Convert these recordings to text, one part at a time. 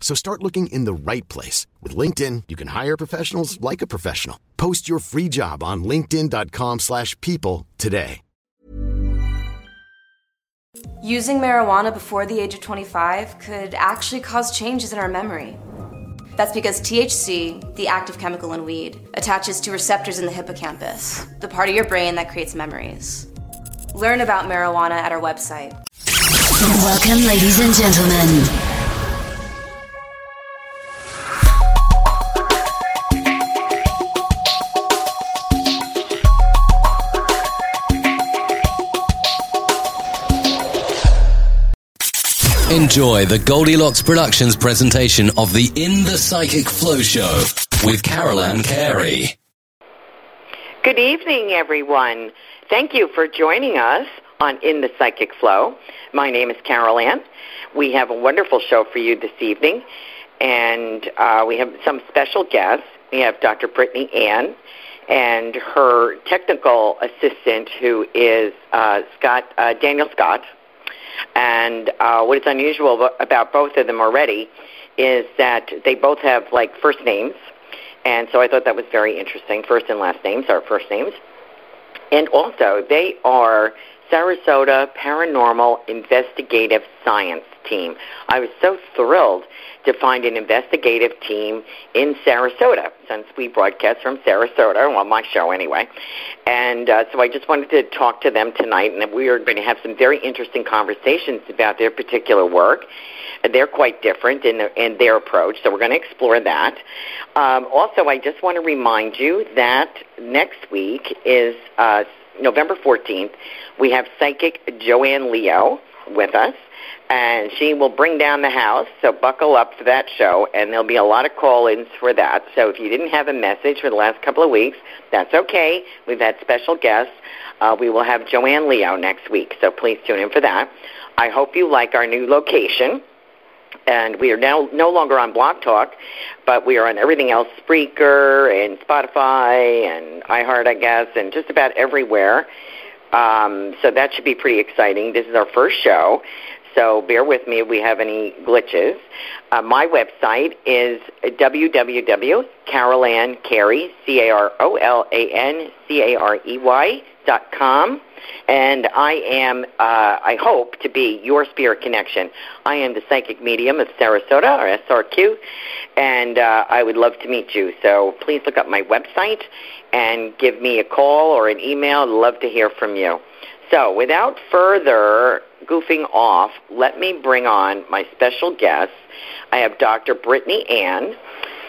So start looking in the right place. With LinkedIn, you can hire professionals like a professional. Post your free job on linkedin.com slash people today. Using marijuana before the age of 25 could actually cause changes in our memory. That's because THC, the active chemical in weed, attaches to receptors in the hippocampus, the part of your brain that creates memories. Learn about marijuana at our website. Welcome, ladies and gentlemen. Enjoy the Goldilocks Productions presentation of the In the Psychic Flow Show with Carol Ann Carey. Good evening, everyone. Thank you for joining us on In the Psychic Flow. My name is Carol Ann. We have a wonderful show for you this evening, and uh, we have some special guests. We have Dr. Brittany Ann and her technical assistant, who is uh, Scott uh, Daniel Scott. And uh, what is unusual about both of them already is that they both have like first names, and so I thought that was very interesting. First and last names are first names, and also they are Sarasota Paranormal Investigative Science Team. I was so thrilled to find an investigative team in Sarasota since we broadcast from Sarasota, well, my show anyway. And uh, so I just wanted to talk to them tonight, and we are going to have some very interesting conversations about their particular work. They're quite different in their, in their approach, so we're going to explore that. Um, also, I just want to remind you that next week is uh, November 14th. We have psychic Joanne Leo with us and she will bring down the house. So buckle up for that show, and there'll be a lot of call-ins for that. So if you didn't have a message for the last couple of weeks, that's okay. We've had special guests. Uh, we will have Joanne Leo next week, so please tune in for that. I hope you like our new location. And we are now no longer on BlogTalk, but we are on everything else, Spreaker and Spotify and iHeart, I guess, and just about everywhere. Um, so that should be pretty exciting. This is our first show. So bear with me if we have any glitches. Uh, my website is www.carolancarey, C-A-R-O-L-A-N-C-A-R-E-Y com. And I am, uh, I hope to be your spirit connection. I am the psychic medium of Sarasota, or SRQ, and uh, I would love to meet you. So please look up my website and give me a call or an email. I'd love to hear from you. So, without further goofing off, let me bring on my special guest. I have Dr. Brittany Ann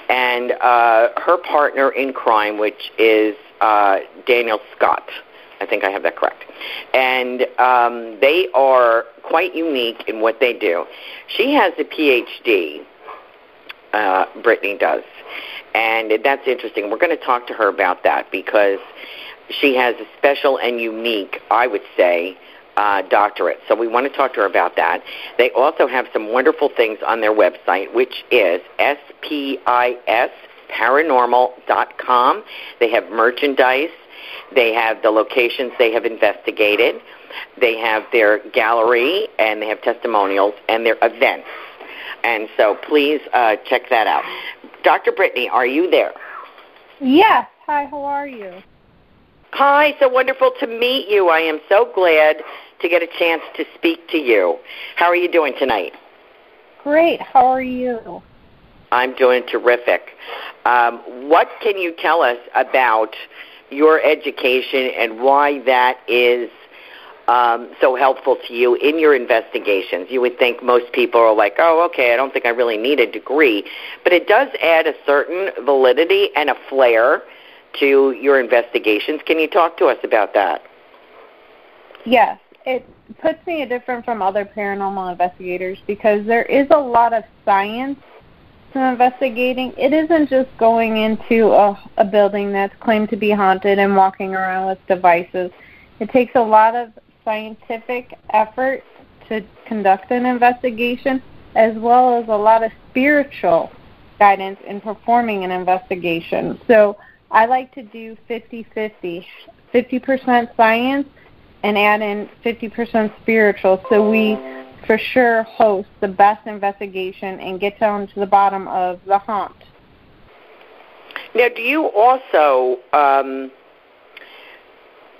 and uh, her partner in crime, which is uh, Daniel Scott. I think I have that correct. And um, they are quite unique in what they do. She has a PhD, uh, Brittany does. And that's interesting. We're going to talk to her about that because she has a special and unique, I would say, uh, doctorate. So we want to talk to her about that. They also have some wonderful things on their website, which is S-P-I-S paranormal.com. They have merchandise They have the locations they have investigated. They have their gallery, and they have testimonials and their events. And so please uh, check that out. Dr. Brittany, are you there? Yes. Hi, how are you? Hi, so wonderful to meet you. I am so glad to get a chance to speak to you. How are you doing tonight? Great. How are you? I'm doing terrific. Um, what can you tell us about your education and why that is um, so helpful to you in your investigations? You would think most people are like, oh, okay, I don't think I really need a degree. But it does add a certain validity and a flair to your investigations. Can you talk to us about that? Yes. It puts me different from other paranormal investigators because there is a lot of science investigating. It isn't just going into a, a building that's claimed to be haunted and walking around with devices. It takes a lot of scientific effort to conduct an investigation as well as a lot of spiritual guidance in performing an investigation. So I like to do 50-50, 50% science and add in 50% spiritual so we for sure host the best investigation and get down to the bottom of the haunt. Now, do you also um,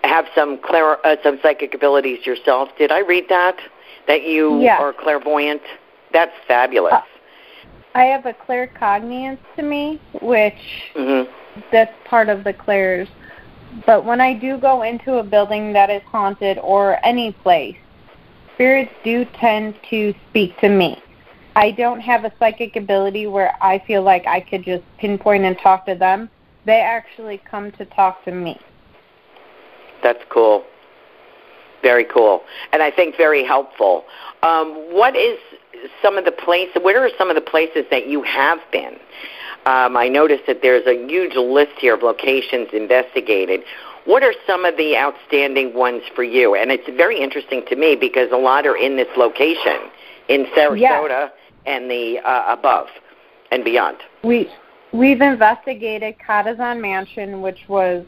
have some clar- uh, some psychic abilities yourself? Did I read that that you yes. are clairvoyant? That's fabulous. Uh, I have a claircognizance to me, which mm-hmm. that's part of the clairs. But when I do go into a building that is haunted or any place, spirits do tend to speak to me. I don't have a psychic ability where I feel like I could just pinpoint and talk to them. They actually come to talk to me. That's cool. Very cool. And I think very helpful. Um, what is some of the places, where are some of the places that you have been? Um, I noticed that there's a huge list here of locations investigated. What are some of the outstanding ones for you? And it's very interesting to me because a lot are in this location in Sarasota yeah. and the uh, above and beyond. We we've investigated Ca' d'Zan Mansion, which was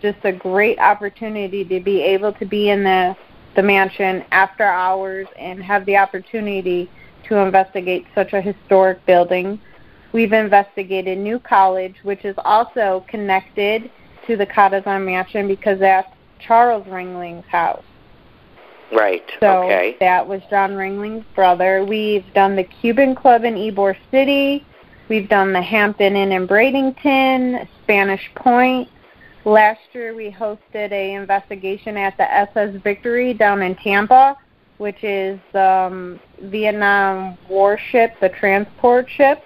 just a great opportunity to be able to be in the the mansion after hours and have the opportunity to investigate such a historic building. We've investigated New College, which is also connected to the Ca' d'Zan Mansion because that's Charles Ringling's house. Right. So okay. that was John Ringling's brother. We've done the Cuban Club in Ybor City. We've done the Hampton Inn in Bradenton, Spanish Point. Last year we hosted a investigation at the SS Victory down in Tampa, which is um, Vietnam warship, the transport ship.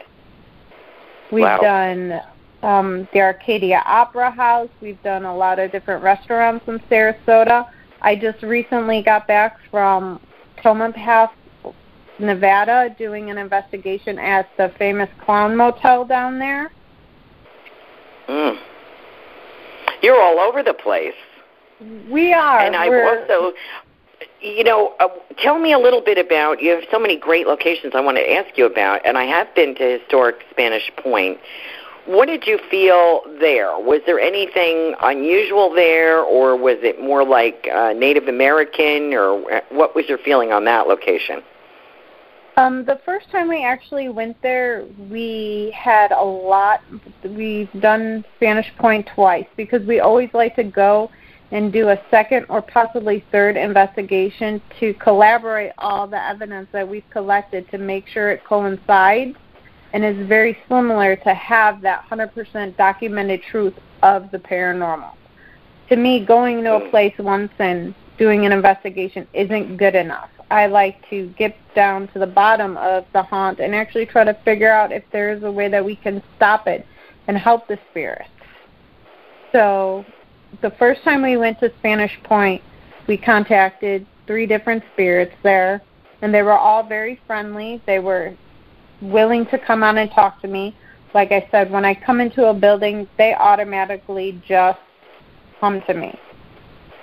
We've wow. done um, the Arcadia Opera House. We've done a lot of different restaurants in Sarasota. I just recently got back from Tonopah, Nevada, doing an investigation at the famous Clown Motel down there. Mm. You're all over the place. We are. And I've also, you know, uh, tell me a little bit about. You have so many great locations I want to ask you about, and I have been to historic Spanish Point. What did you feel there? Was there anything unusual there, or was it more like uh, Native American, or uh, what was your feeling on that location? Um, the first time we actually went there, we had a lot. We've done Spanish Point twice because we always like to go and do a second or possibly third investigation to collaborate all the evidence that we've collected to make sure it coincides and is very similar to have that 100% documented truth of the paranormal. To me, going to a hmm. place once and doing an investigation isn't good enough. I like to get down to the bottom of the haunt and actually try to figure out if there is a way that we can stop it and help the spirits. So, the first time we went to Spanish Point, we contacted three different spirits there, and they were all very friendly. They were willing to come on and talk to me. Like I said, when I come into a building, they automatically just come to me.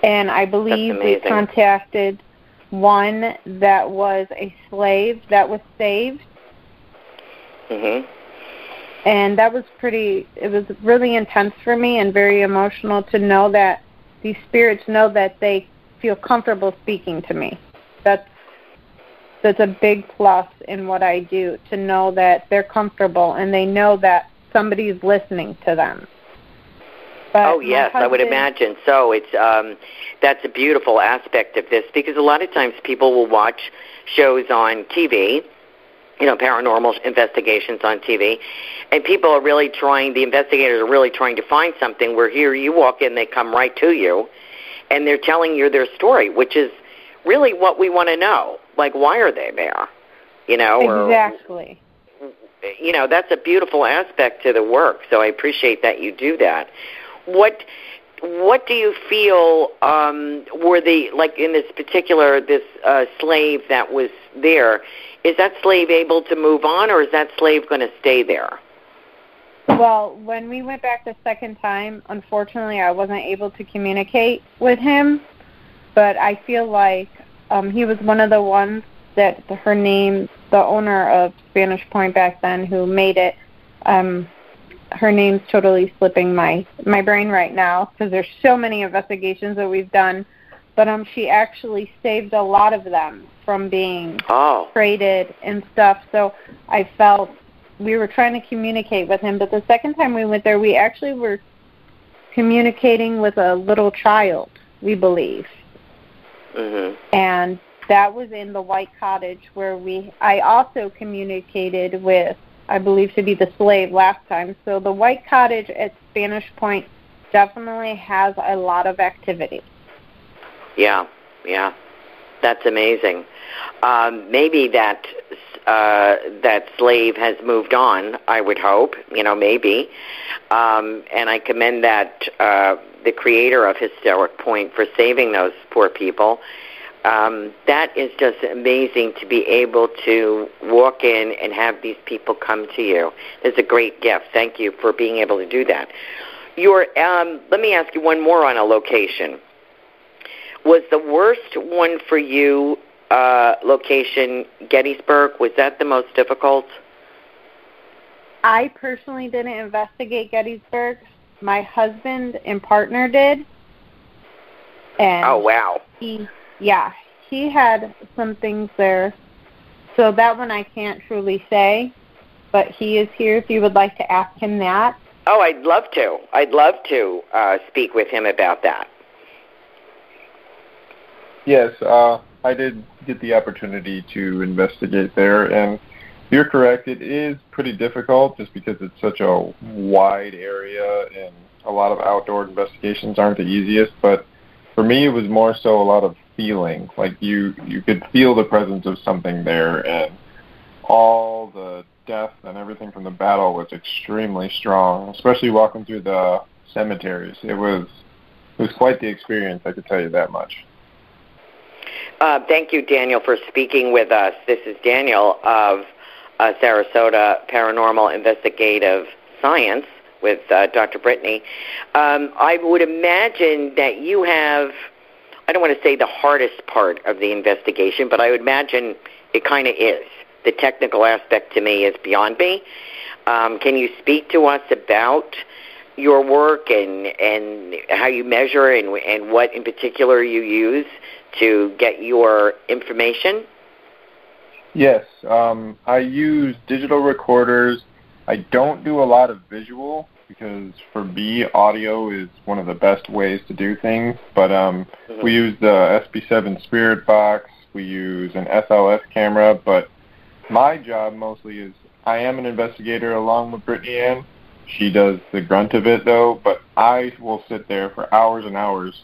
And I believe we contacted one that was a slave that was saved. Mhm. And that was pretty it was really intense for me and very emotional to know that these spirits know that they feel comfortable speaking to me. That's that's a big plus in what I do to know that they're comfortable and they know that somebody's listening to them. But oh yes, husband, I would imagine so. It's um, that's a beautiful aspect of this because a lot of times people will watch shows on TV, you know, paranormal investigations on TV, and people are really trying. The investigators are really trying to find something. Where here you walk in, they come right to you, and they're telling you their story, which is really what we want to know. Like, why are they there? You know, exactly. Or, you know, that's a beautiful aspect to the work. So I appreciate that you do that. What what do you feel um, were the like in this particular this uh, slave that was there? Is that slave able to move on, or is that slave going to stay there? Well, when we went back the second time, unfortunately, I wasn't able to communicate with him. But I feel like um, he was one of the ones that her name, the owner of Spanish Point back then, who made it. Um, her name's totally slipping my my brain right now because there's so many investigations that we've done. But um, she actually saved a lot of them from being oh. traded and stuff. So I felt we were trying to communicate with him, but the second time we went there, we actually were communicating with a little child, we believe. Mm-hmm. And that was in the White Cottage where we. I also communicated with, I believe, to be the slave last time. So the White Cottage at Spanish Point definitely has a lot of activity. Yeah, yeah, that's amazing. Um, maybe that uh, that slave has moved on. I would hope, you know, maybe. Um, and I commend that uh, the creator of Historic Point for saving those poor people. Um, that is just amazing to be able to walk in and have these people come to you. It's a great gift. Thank you for being able to do that. Your, um, let me ask you one more on a location. Was the worst one for you uh, location Gettysburg? Was that the most difficult? I personally didn't investigate Gettysburg. My husband and partner did. And oh wow. He yeah, he had some things there. So that one I can't truly say, but he is here if you would like to ask him that. Oh, I'd love to. I'd love to uh, speak with him about that. Yes, uh, I did get the opportunity to investigate there, and you're correct. It is pretty difficult just because it's such a wide area, and a lot of outdoor investigations aren't the easiest. But for me, it was more so a lot of feeling. Like you, you could feel the presence of something there, and all the death and everything from the battle was extremely strong. Especially walking through the cemeteries, it was it was quite the experience. I could tell you that much. Uh, thank you, Daniel, for speaking with us. This is Daniel of uh, Sarasota Paranormal Investigative Science with uh, Dr. Brittany. Um, I would imagine that you have, I don't want to say the hardest part of the investigation, but I would imagine it kind of is. The technical aspect to me is beyond me. Um, can you speak to us about your work and and how you measure and and what in particular you use to get your information? Yes, um, I use digital recorders. I don't do a lot of visual because for me, audio is one of the best ways to do things. But um, mm-hmm. we use the SB7 Spirit Box. We use an SLS camera. But my job mostly is I am an investigator along with Brittany Ann. She does the grunt of it though, but I will sit there for hours and hours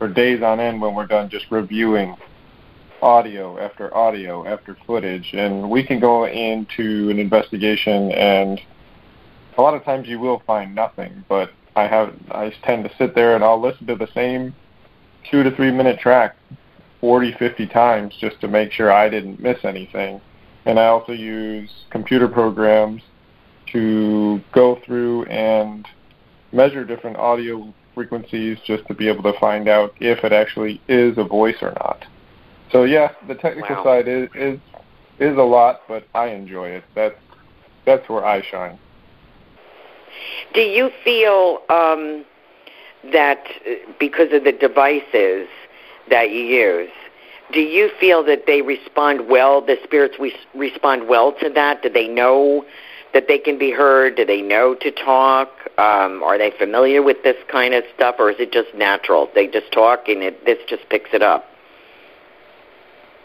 for days on end when we're done just reviewing audio after audio after footage. And we can go into an investigation and a lot of times you will find nothing. But i have i tend to sit there and i'll listen to the same two to three minute track 40 50 times just to make sure i didn't miss anything. And i also use computer programs to go through and measure different audio frequencies just to be able to find out if it actually is a voice or not. So yeah, the technical wow. side is is is a lot, but I enjoy it. That's that's where I shine. Do you feel um, that because of the devices that you use, do you feel that they respond well? The spirits we respond well to that. Do they know that they can be heard? Do they know to talk? Um, are they familiar with this kind of stuff, or is it just natural? They just talk, and it, this just picks it up.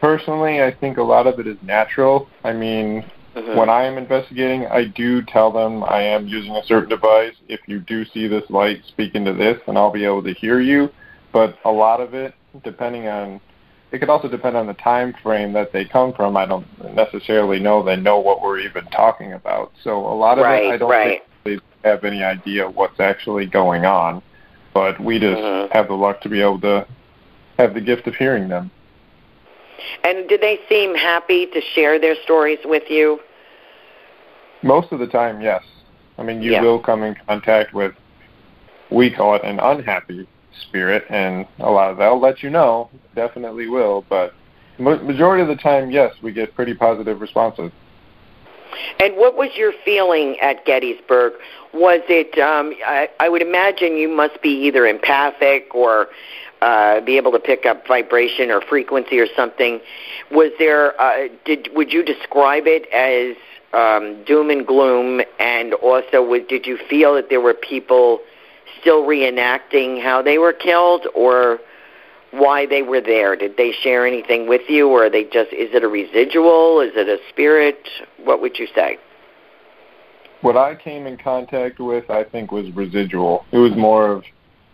Personally, I think a lot of it is natural. I mean, mm-hmm. when I am investigating, I do tell them I am using a certain device. If you do see this light, speak into this, and I'll be able to hear you. But a lot of it, depending on it could also depend on the time frame that they come from. I don't necessarily know they know what we're even talking about. So a lot of right, it, I don't right. think they have any idea what's actually going on. But we just mm-hmm. have the luck to be able to have the gift of hearing them. And do they seem happy to share their stories with you? Most of the time, yes. I mean, you yeah. will come in contact with, we call it an unhappy spirit, and a lot of they'll let you know, definitely will. But majority of the time, yes, we get pretty positive responses. And what was your feeling at Gettysburg? Was it? Um, I, I would imagine you must be either empathic or uh, be able to pick up vibration or frequency or something. Was there? Uh, did would you describe it as um, doom and gloom? And also, did you feel that there were people still reenacting how they were killed, or why they were there? Did they share anything with you, or are they just? Is it a residual? Is it a spirit? What would you say? What I came in contact with, I think, was residual. It was more of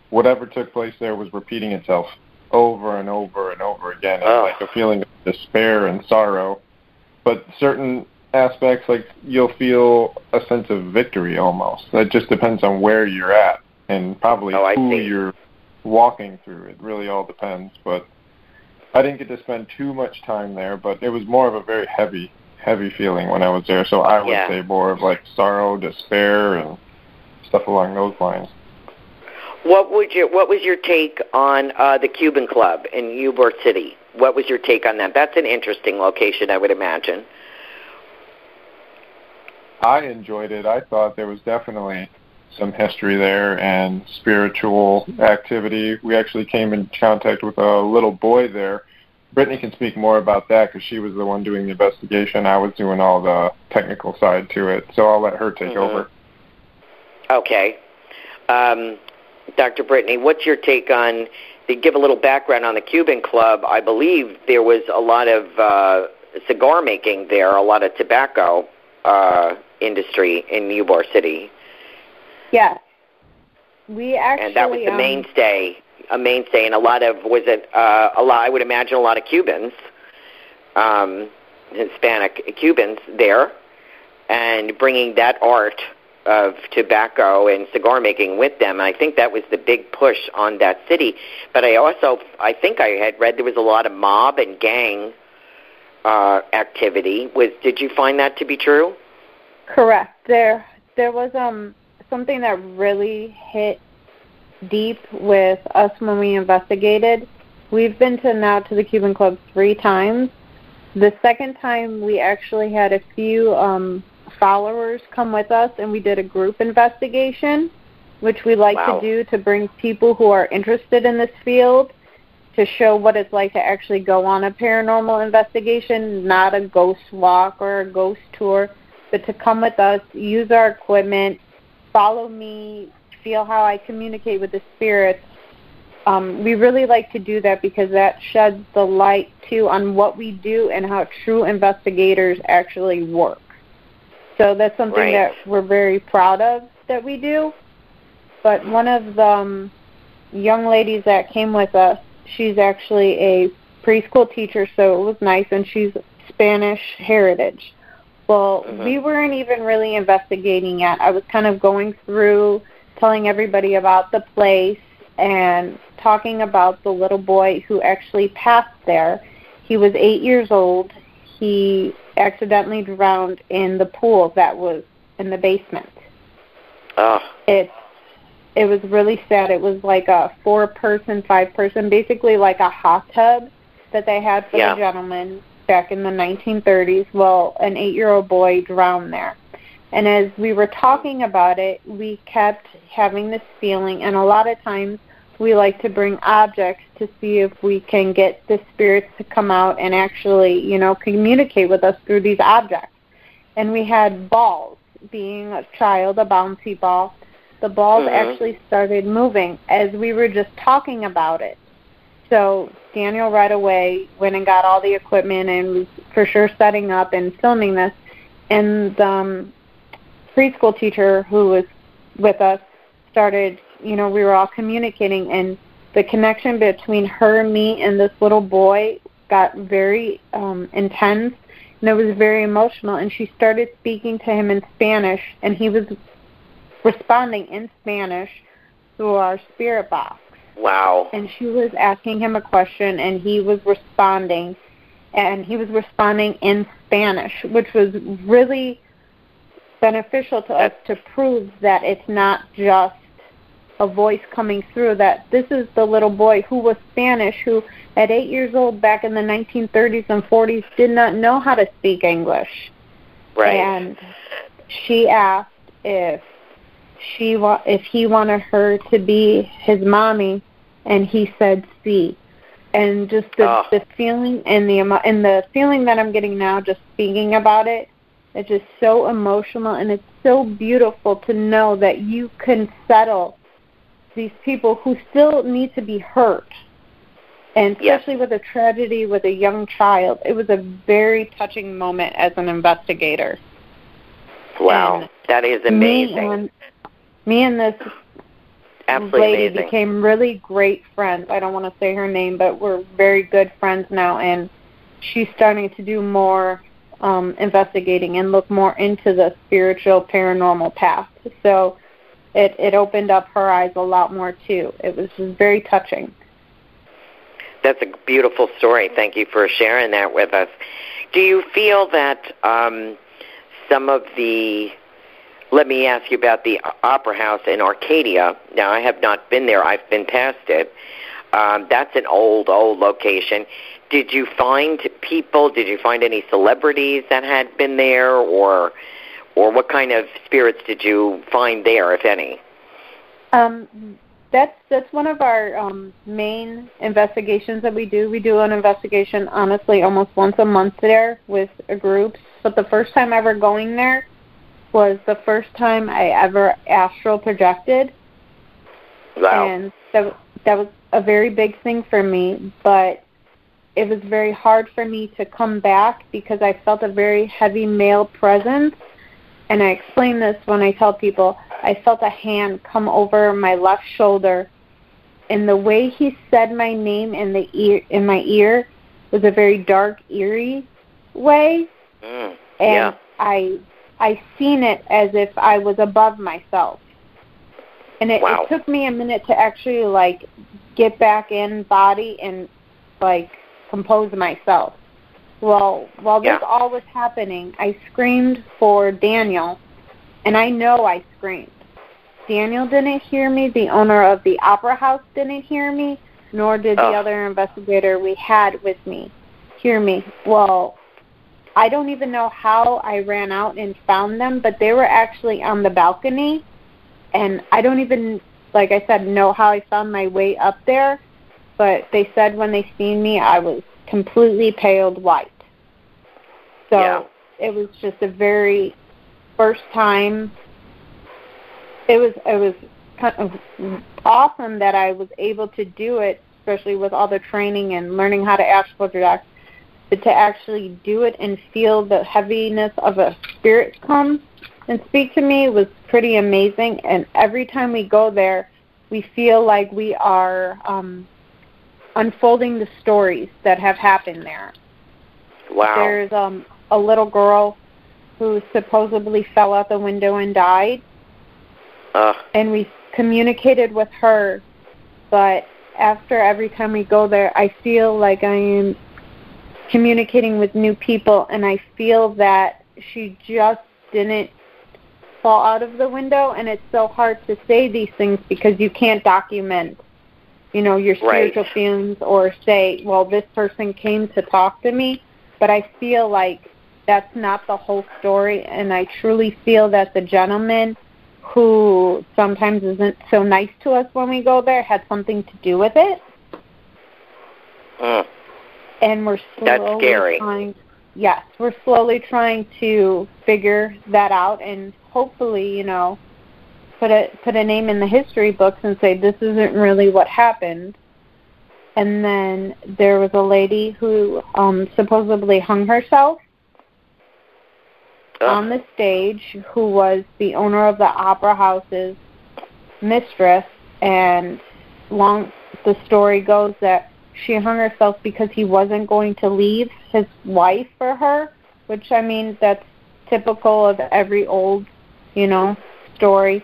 whatever took place there was repeating itself over and over and over again, and oh. like a feeling of despair and sorrow. But certain aspects, like you'll feel a sense of victory almost. That just depends on where you're at and probably oh, who see. you're walking through. It really all depends. But I didn't get to spend too much time there, but it was more of a very heavy, heavy feeling when I was there. So I would yeah. say more of like sorrow, despair, and stuff along those lines. What would your What was your take on uh, the Cuban Club in Ybor City? What was your take on that? That's an interesting location, I would imagine. I enjoyed it. I thought there was definitely some history there and spiritual activity. We actually came in contact with a little boy there. Brittany can speak more about that because she was the one doing the investigation. I was doing all the technical side to it, so I'll let her take mm-hmm. over. Okay. Um, Dr. Brittany, what's your take on, to give a little background on the Cuban Club, I believe there was a lot of uh, cigar making there, a lot of tobacco uh, industry in Ybor City. Yes. We actually and that was the um, mainstay, a mainstay, and a lot of was it uh, a lot? I would imagine a lot of Cubans, um, Hispanic Cubans there, and bringing that art of tobacco and cigar making with them. I think that was the big push on that city. But I also, I think I had read there was a lot of mob and gang uh, activity. Was did you find that to be true? Correct. There, there was um something that really hit deep with us when we investigated. We've been to now to the Cuban Club three times. The second time, we actually had a few um, followers come with us, and we did a group investigation, which we like wow. to do to bring people who are interested in this field to show what it's like to actually go on a paranormal investigation, not a ghost walk or a ghost tour, but to come with us, use our equipment, follow me, feel how I communicate with the spirits. Um, we really like to do that because that sheds the light too on what we do and how true investigators actually work. So that's something right. that we're very proud of that we do. But one of the um, young ladies that came with us, she's actually a preschool teacher, so it was nice, and she's Spanish heritage. Well, Mhm. we weren't even really investigating yet. I was kind of going through telling everybody about the place and talking about the little boy who actually passed there. He was eight years old. He accidentally drowned in the pool that was in the basement. Oh, It it was really sad. It was like a four person, five person, basically like a hot tub that they had for Yeah. the gentleman back in the 1930s. Well, an eight year old boy drowned there. And as we were talking about it, we kept having this feeling, and a lot of times we like to bring objects to see if we can get the spirits to come out and actually, you know, communicate with us through these objects. And we had balls, being a child, a bouncy ball. The balls Mhm. actually started moving as we were just talking about it. So Daniel right away went and got all the equipment and was for sure setting up and filming this. And um, preschool teacher who was with us started, you know, we were all communicating, and the connection between her, me, and this little boy got very um, intense, and it was very emotional. And she started speaking to him in Spanish, and he was responding in Spanish through our spirit box. Wow. And she was asking him a question, and he was responding, and he was responding in Spanish, which was really beneficial to us to prove that it's not just a voice coming through, that this is the little boy who was Spanish, who at eight years old back in the 1930s and 40s did not know how to speak English. Right. And she asked if she wa- if he wanted her to be his mommy, and he said "see," And just the Oh. the feeling and the emo- and the feeling that I'm getting now, just speaking about it, it's just so emotional, and it's so beautiful to know that you can settle these people who still need to be hurt. And Yes. especially with a tragedy with a young child, it was a very touching moment as an investigator. Wow. And That is Me amazing. and, me and this Absolutely lady amazing. became really great friends. I don't want to say her name, but we're very good friends now, and she's starting to do more um, investigating and look more into the spiritual paranormal path. So it it opened up her eyes a lot more too. It was just very touching. That's a beautiful story. Thank you for sharing that with us. Do you feel that um, some of the let me ask you about the Opera House in Arcadia. Now, I have not been there. I've been past it. Um, that's an old, old location. Did you find people? Did you find any celebrities that had been there, or, or what kind of spirits did you find there, if any? Um, that's that's one of our um, main investigations that we do. We do an investigation, honestly, almost once a month there with groups. But the first time ever going there was the first time I ever astral projected, Wow. and that that was a very big thing for me. But it was very hard for me to come back because I felt a very heavy male presence. And I explain this when I tell people I felt a hand come over my left shoulder, and the way he said my name in the ear in my ear was a very dark, eerie way, Mm, and yeah. I I seen it as if I was above myself. And it, Wow. it took me a minute to actually like get back in body and like compose myself. Well, while this all was happening, I screamed for Daniel, and I know I screamed. Daniel didn't hear me. The owner of the opera house didn't hear me, nor did Oh. the other investigator we had with me hear me. Well, I don't even know how I ran out and found them, but they were actually on the balcony, and I don't even, like I said, know how I found my way up there. But they said when they seen me, I was completely paled white. So Yeah. it was just a very first time. It was it was kind of awesome that I was able to do it, especially with all the training and learning how to project. But to actually do it and feel the heaviness of a spirit come and speak to me was pretty amazing. And every time we go there, we feel like we are um, unfolding the stories that have happened there. Wow. There's um, a little girl who supposedly fell out the window and died, Uh, and we communicated with her. But after every time we go there, I feel like I am communicating with new people, and I feel that she just didn't fall out of the window. And it's so hard to say these things because you can't document, you know, your Right. spiritual feelings or say, well, this person came to talk to me. But I feel like that's not the whole story. And I truly feel that the gentleman who sometimes isn't so nice to us when we go there had something to do with it. Mm. And we're slowly That's scary. trying yes, we're slowly trying to figure that out and hopefully, you know, put a put a name in the history books and say this isn't really what happened. And then there was a lady who um supposedly hung herself on the stage who was the owner of the opera house's mistress and long the story goes that she hung herself because he wasn't going to leave his wife for her which i mean that's typical of every old you know story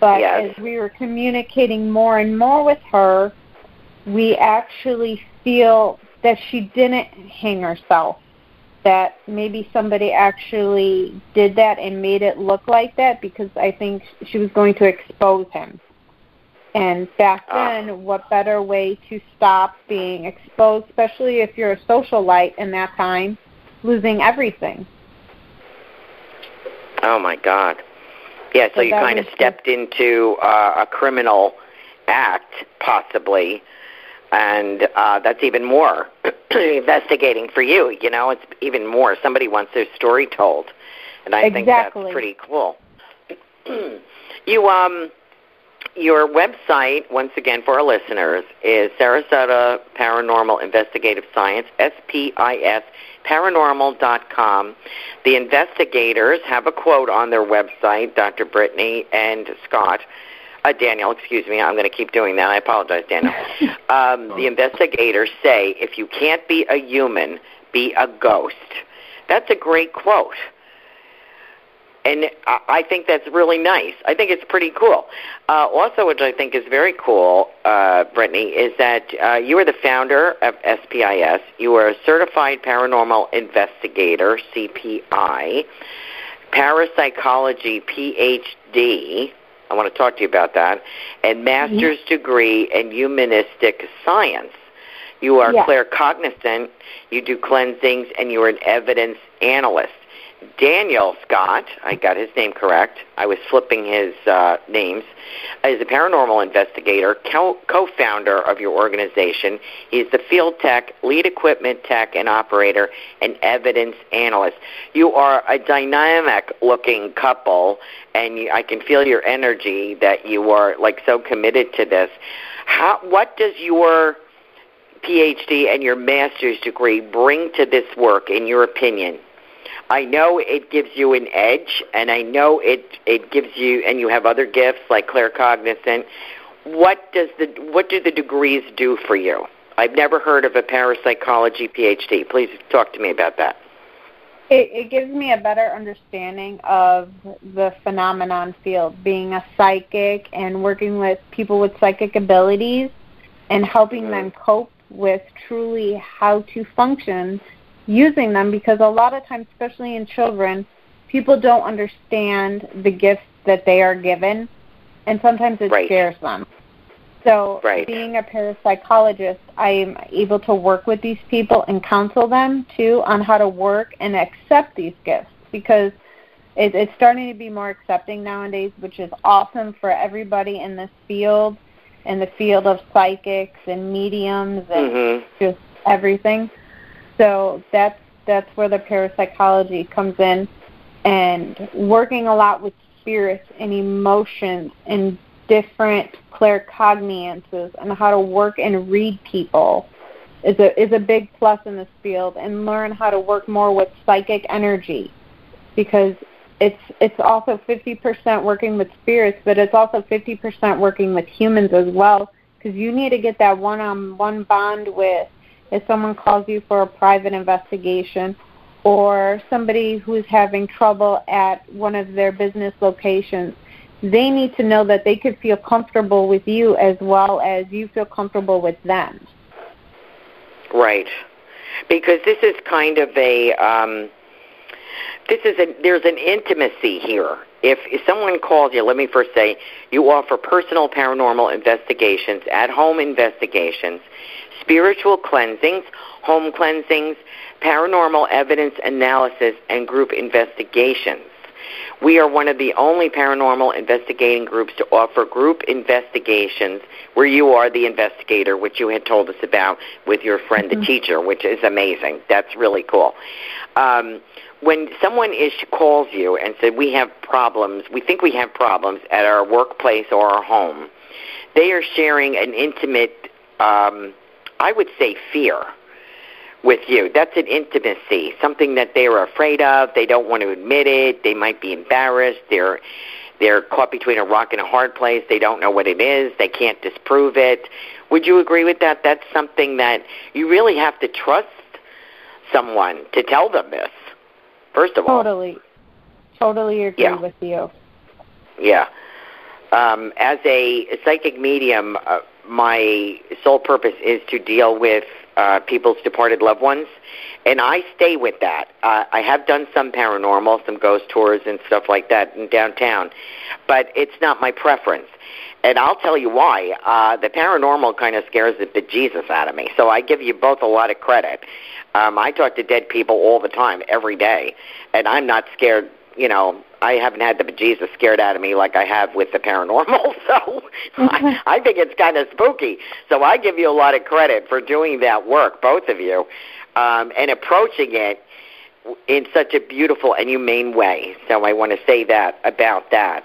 but Yes. as we were communicating more and more with her we actually feel that she didn't hang herself that maybe somebody actually did that and made it look like that because I think she was going to expose him. And back Ah. then, what better way to stop being exposed, especially if you're a socialite in that time, losing everything? Oh my God. Yeah, so, So you kind of stepped into uh, a criminal act, possibly, and uh, that's even more investigating for you. You know, it's even more. Somebody wants their story told, and I think that's pretty cool. you um. Your website, once again for our listeners, is Sarasota Paranormal Investigative Science, S-P-I-S, paranormal.com. The investigators have a quote on their website, Dr. Brittany and Scott. Uh, Daniel, excuse me, I'm going to keep doing that. I apologize, Daniel. um, the investigators say, if you can't be a human, be a ghost. That's a great quote. And I I think that's really nice. I think it's pretty cool. Uh, also, which I think is very cool, uh, Brittany, is that uh, you are the founder of SPIS. You are a certified paranormal investigator, CPI, parapsychology PhD. I want to talk to you about that, and master's degree in humanistic science. You are Yes. claircognizant, you do cleansings, and you are an evidence analyst. Daniel Scott, I got his name correct. I was flipping his uh, names. Is a paranormal investigator, co- co-founder of your organization. He's the field tech, lead equipment tech and operator, and evidence analyst. You are a dynamic-looking couple, and you, I can feel your energy that you are like so committed to this. How? What does your PhD and your master's degree bring to this work, in your opinion? I know it gives you an edge, and I know it it gives you, and you have other gifts like claircognizant. What does the what do the degrees do for you? I've never heard of a parapsychology PhD. Please talk to me about that. It, it gives me a better understanding of the phenomenon field, being a psychic and working with people with psychic abilities and helping them cope with truly how to function using them because a lot of times, especially in children, people don't understand the gifts that they are given and sometimes it Right. scares them. So, Right. being a parapsychologist, I am able to work with these people and counsel them too on how to work and accept these gifts because it, it's starting to be more accepting nowadays, which is awesome for everybody in this field, in the field of psychics and mediums and Mhm. just everything. So that's that's where the parapsychology comes in, and working a lot with spirits and emotions and different claircognizances and how to work and read people is a is a big plus in this field and learn how to work more with psychic energy because it's it's also 50% working with spirits but it's also 50% working with humans as well because you need to get that one-on-one bond with if someone calls you for a private investigation or somebody who's having trouble at one of their business locations they need to know that they could feel comfortable with you as well as you feel comfortable with them Right. Because this is kind of a um this is a there's an intimacy here. If, if someone calls you, let me first say you offer personal paranormal investigations, at home investigations, spiritual cleansings, home cleansings, paranormal evidence analysis, and group investigations. We are one of the only paranormal investigating groups to offer group investigations where you are the investigator, which you had told us about with your friend, mm-hmm. the teacher, which is amazing. That's really cool. Um, when someone is calls you and said we have problems, we think we have problems at our workplace or our home, they are sharing an intimate, um, I would say, fear with you. That's an intimacy, something that they are afraid of. They don't want to admit it. They might be embarrassed. They're they're caught between a rock and a hard place. They don't know what it is. They can't disprove it. Would you agree with that? That's something that you really have to trust someone to tell them this. First of all, totally, totally agree yeah. with you. Yeah. Um, as a psychic medium, uh, my sole purpose is to deal with uh, people's departed loved ones, and I stay with that. Uh, I have done some paranormal, some ghost tours and stuff like that in downtown, but it's not my preference. And I'll tell you why. Uh, the paranormal kind of scares the bejesus out of me, so I give you both a lot of credit. Um, I talk to dead people all the time, every day, and I'm not scared. You know, I haven't had the bejesus scared out of me like I have with the paranormal. So I, I think it's kind of spooky. So I give you a lot of credit for doing that work, both of you, um, and approaching it in such a beautiful and humane way. So I want to say that about that.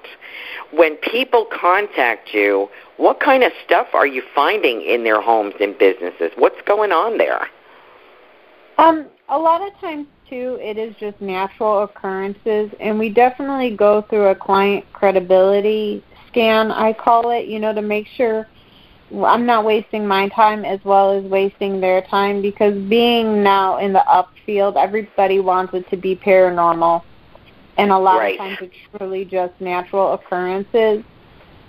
When people contact you, what kind of stuff are you finding in their homes and businesses? What's going on there? Um, a lot of times too, it is just natural occurrences, and we definitely go through a client credibility scan, I call it, you know, to make sure I'm not wasting my time as well as wasting their time because being now in the upfield, everybody wants it to be paranormal. And a lot right. of times it's truly just natural occurrences.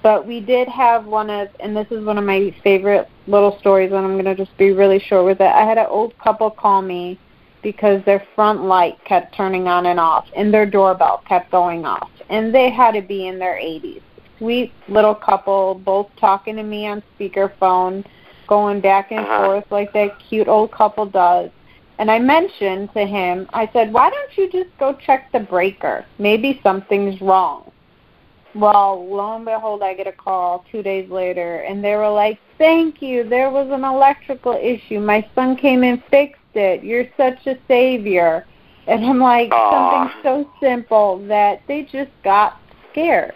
But we did have one of, and this is one of my favorite little stories, and I'm going to just be really short with it. I had an old couple call me because their front light kept turning on and off and their doorbell kept going off. And they had to be in their 80s. Sweet little couple, both talking to me on speakerphone, going back and uh-huh. forth like that cute old couple does. And I mentioned to him, I said, why don't you just go check the breaker? Maybe something's wrong. Well, lo and behold, I get a call two days later, and they were like, thank you. There was an electrical issue. My son came and fixed it. You're such a savior. And I'm like, Aww. something so simple that they just got scared.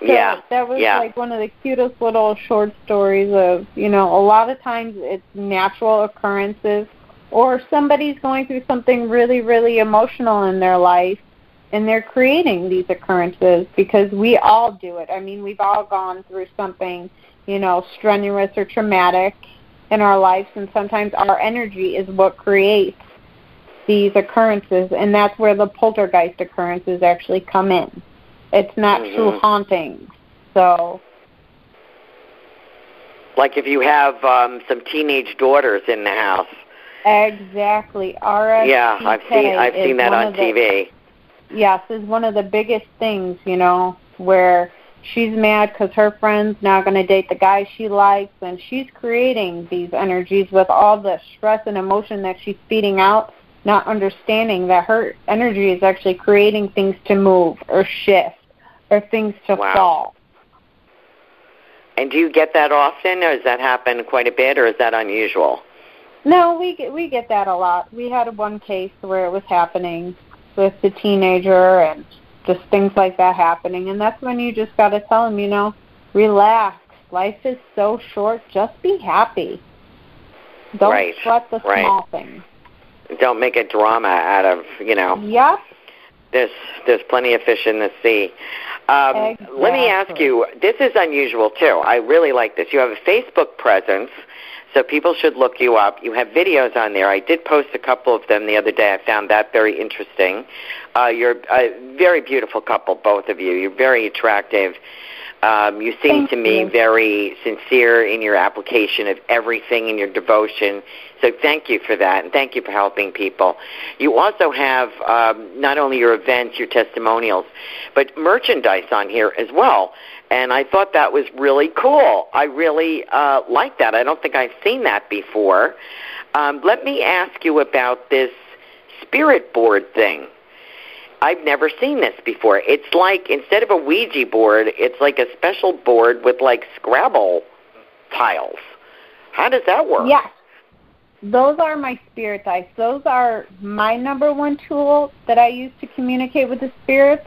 So yeah. That was yeah. like one of the cutest little short stories of, you know, a lot of times it's natural occurrences or somebody's going through something really, really emotional in their life and they're creating these occurrences because we all do it. I mean, we've all gone through something, you know, strenuous or traumatic in our lives, and sometimes our energy is what creates these occurrences, and that's where the poltergeist occurrences actually come in. It's not mm-hmm. true hauntings. So, like if you have um, some teenage daughters in the house. Exactly. RSPK yeah, I've seen I've seen that on TV. The, yes, is one of the biggest things, you know, where she's mad because her friend's now going to date the guy she likes, and she's creating these energies with all the stress and emotion that she's feeding out, not understanding that her energy is actually creating things to move or shift or things to wow. fall. And do you get that often, or does that happen quite a bit, or is that unusual? No, we get we get that a lot. We had one case where it was happening with the teenager, and just things like that happening. And that's when you just got to tell them, you know, relax. Life is so short. Just be happy. Don't right. sweat the right. small things. Don't make a drama out of, you know. Yep. There's there's plenty of fish in the sea. Um, exactly. Let me ask you. This is unusual too. I really like this. You have a Facebook presence. So people should look you up. You have videos on there. I did post a couple of them the other day. I found that very interesting. Uh, you're a very beautiful couple, both of you. You're very attractive. Um, you seem Thank to me you. very sincere in your application of everything in your devotion. So thank you for that, and thank you for helping people. You also have um, not only your events, your testimonials, but merchandise on here as well. And I thought that was really cool. I really uh, like that. I don't think I've seen that before. Um, let me ask you about this spirit board thing. I've never seen this before. It's like instead of a Ouija board, it's like a special board with like Scrabble tiles. How does that work? Yes. Those are my spirit dice. Those are my number one tool that I use to communicate with the spirits.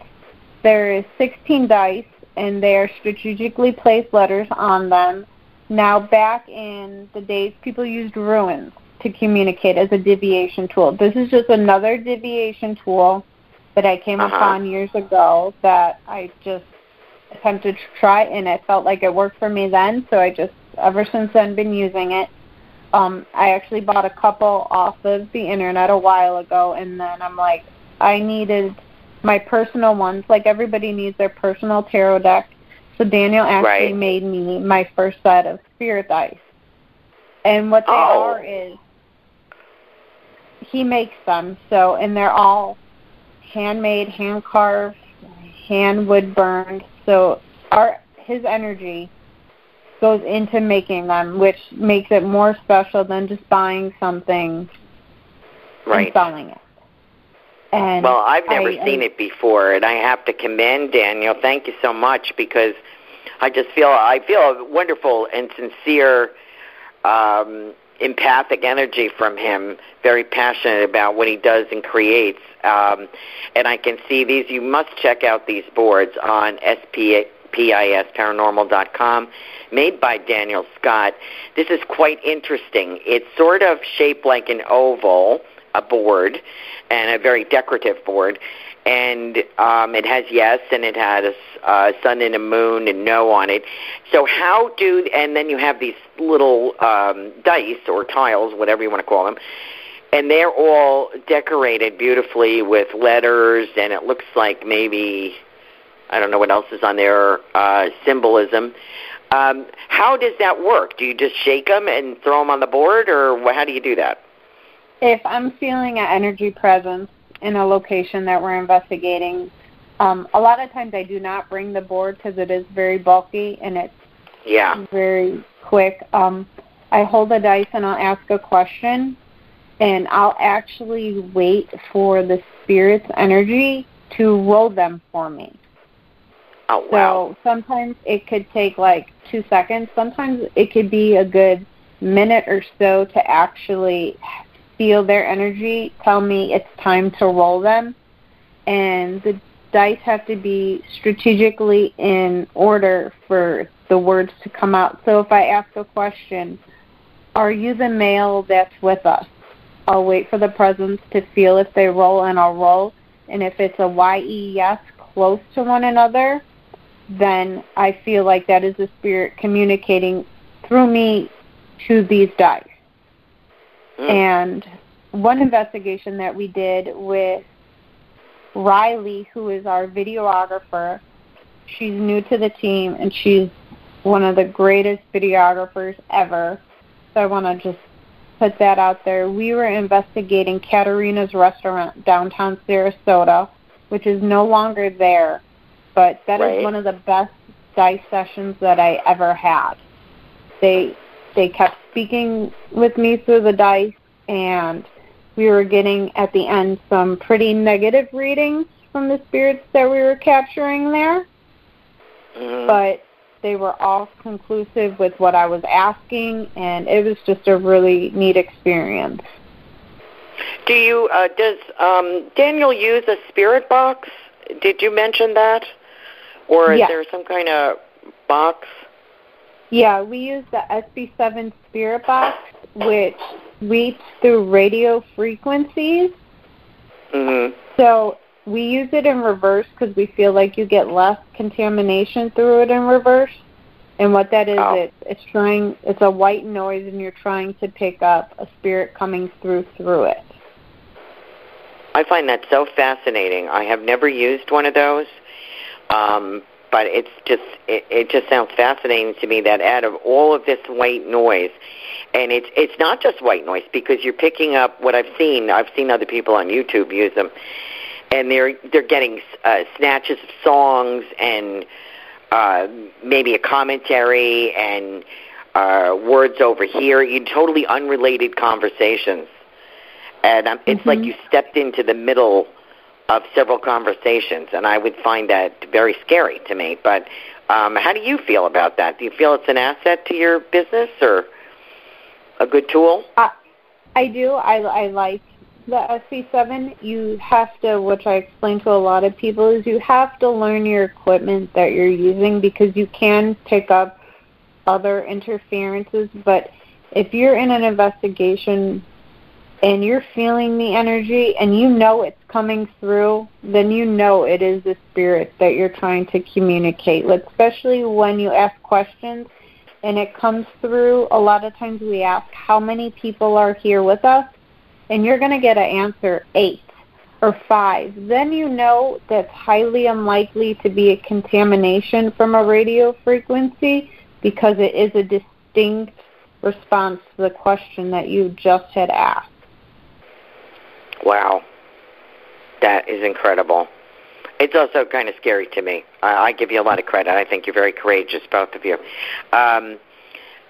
There is 16 dice, and they are strategically placed letters on them. Now, back in the days, people used runes to communicate as a divination tool. This is just another divination tool that I came Uh-huh. upon years ago that I just attempted to try, and it felt like it worked for me then. So I just, ever since then, been using it. Um, I actually bought a couple off of the internet a while ago, and then I'm like, I needed my personal ones. Like everybody needs their personal tarot deck. So Daniel actually Right. made me my first set of spirit dice. And what they Oh. are is he makes them. So and they're all handmade, hand carved, hand wood burned. So our his energy goes into making them, which makes it more special than just buying something Right. and selling it. And Well, I've never I- seen I- it before, and I have to commend Daniel. Thank you so much because I just feel I feel a wonderful and sincere um, empathic energy from him. Very passionate about what he does and creates, um, and I can see these. You must check out these boards on SPIS paranormal.com, made by Daniel Scott. This is quite interesting. It's sort of shaped like an oval, a board, and a very decorative board. And um, it has yes, and it has a uh, sun and a moon and no on it. So how do? And then you have these little um, dice or tiles, whatever you want to call them, and they're all decorated beautifully with letters, and it looks like maybe I don't know what else is on there, uh, symbolism. Um, how does that work? Do you just shake them and throw them on the board, or how do you do that? If I'm feeling an energy presence in a location that we're investigating, um, a lot of times I do not bring the board because it is very bulky and it's Yeah. very quick. Um, I hold the dice and I'll ask a question, and I'll actually wait for the spirit's energy to roll them for me. Oh wow. So sometimes it could take like two seconds. Sometimes it could be a good minute or so to actually feel their energy, tell me it's time to roll them. And the dice have to be strategically in order for the words to come out. So if I ask a question, are you the male that's with us? I'll wait for the presence to feel if they roll and I'll roll. And if it's a YE yes close to one another, then I feel like that is the spirit communicating through me to these dice. Mm. And one investigation that we did with Riley, who is our videographer, she's new to the team and she's one of the greatest videographers ever. So I want to just put that out there. We were investigating Katarina's restaurant downtown Sarasota, which is no longer there, but that is Right. one of the best dice sessions that I ever had. They they kept speaking with me through the dice and we were getting at the end some pretty negative readings from the spirits that we were capturing there Mhm. but they were all conclusive with what I was asking, and it was just a really neat experience. Do you uh, does um, Daniel use a spirit box? Did you mention that, or is Yes. there some kind of box? Yeah, we use the SB7 Spirit Box, which reads through radio frequencies. hmm So we use it in reverse because we feel like you get less contamination through it in reverse. And what that is, Oh. it's it's trying. It's a white noise, and you're trying to pick up a spirit coming through through it. I find that so fascinating. I have never used one of those, um, but it's just it, it just sounds fascinating to me that out of all of this white noise, and it's it's not just white noise because you're picking up what I've seen. I've seen other people on YouTube use them, and they're they're getting uh, snatches of songs and uh, maybe a commentary and uh, words over here, you totally unrelated conversations. And um, it's mm-hmm. like you stepped into the middle of several conversations, and I would find that very scary to me. But um, how do you feel about that? Do you feel it's an asset to your business or a good tool? Uh, I do. I, I like the SB7. You have to, which I explain to a lot of people, is you have to learn your equipment that you're using because you can pick up other interferences. But if you're in an investigation and you're feeling the energy and you know it's coming through, then you know it is the spirit that you're trying to communicate. Especially when you ask questions and it comes through, a lot of times we ask how many people are here with us, and you're going to get an answer eight or five. Then you know that's highly unlikely to be a contamination from a radio frequency because it is a distinct response to the question that you just had asked. Wow. That is incredible. It's also kind of scary to me. I, I give you a lot of credit. I think you're very courageous, both of you. Um,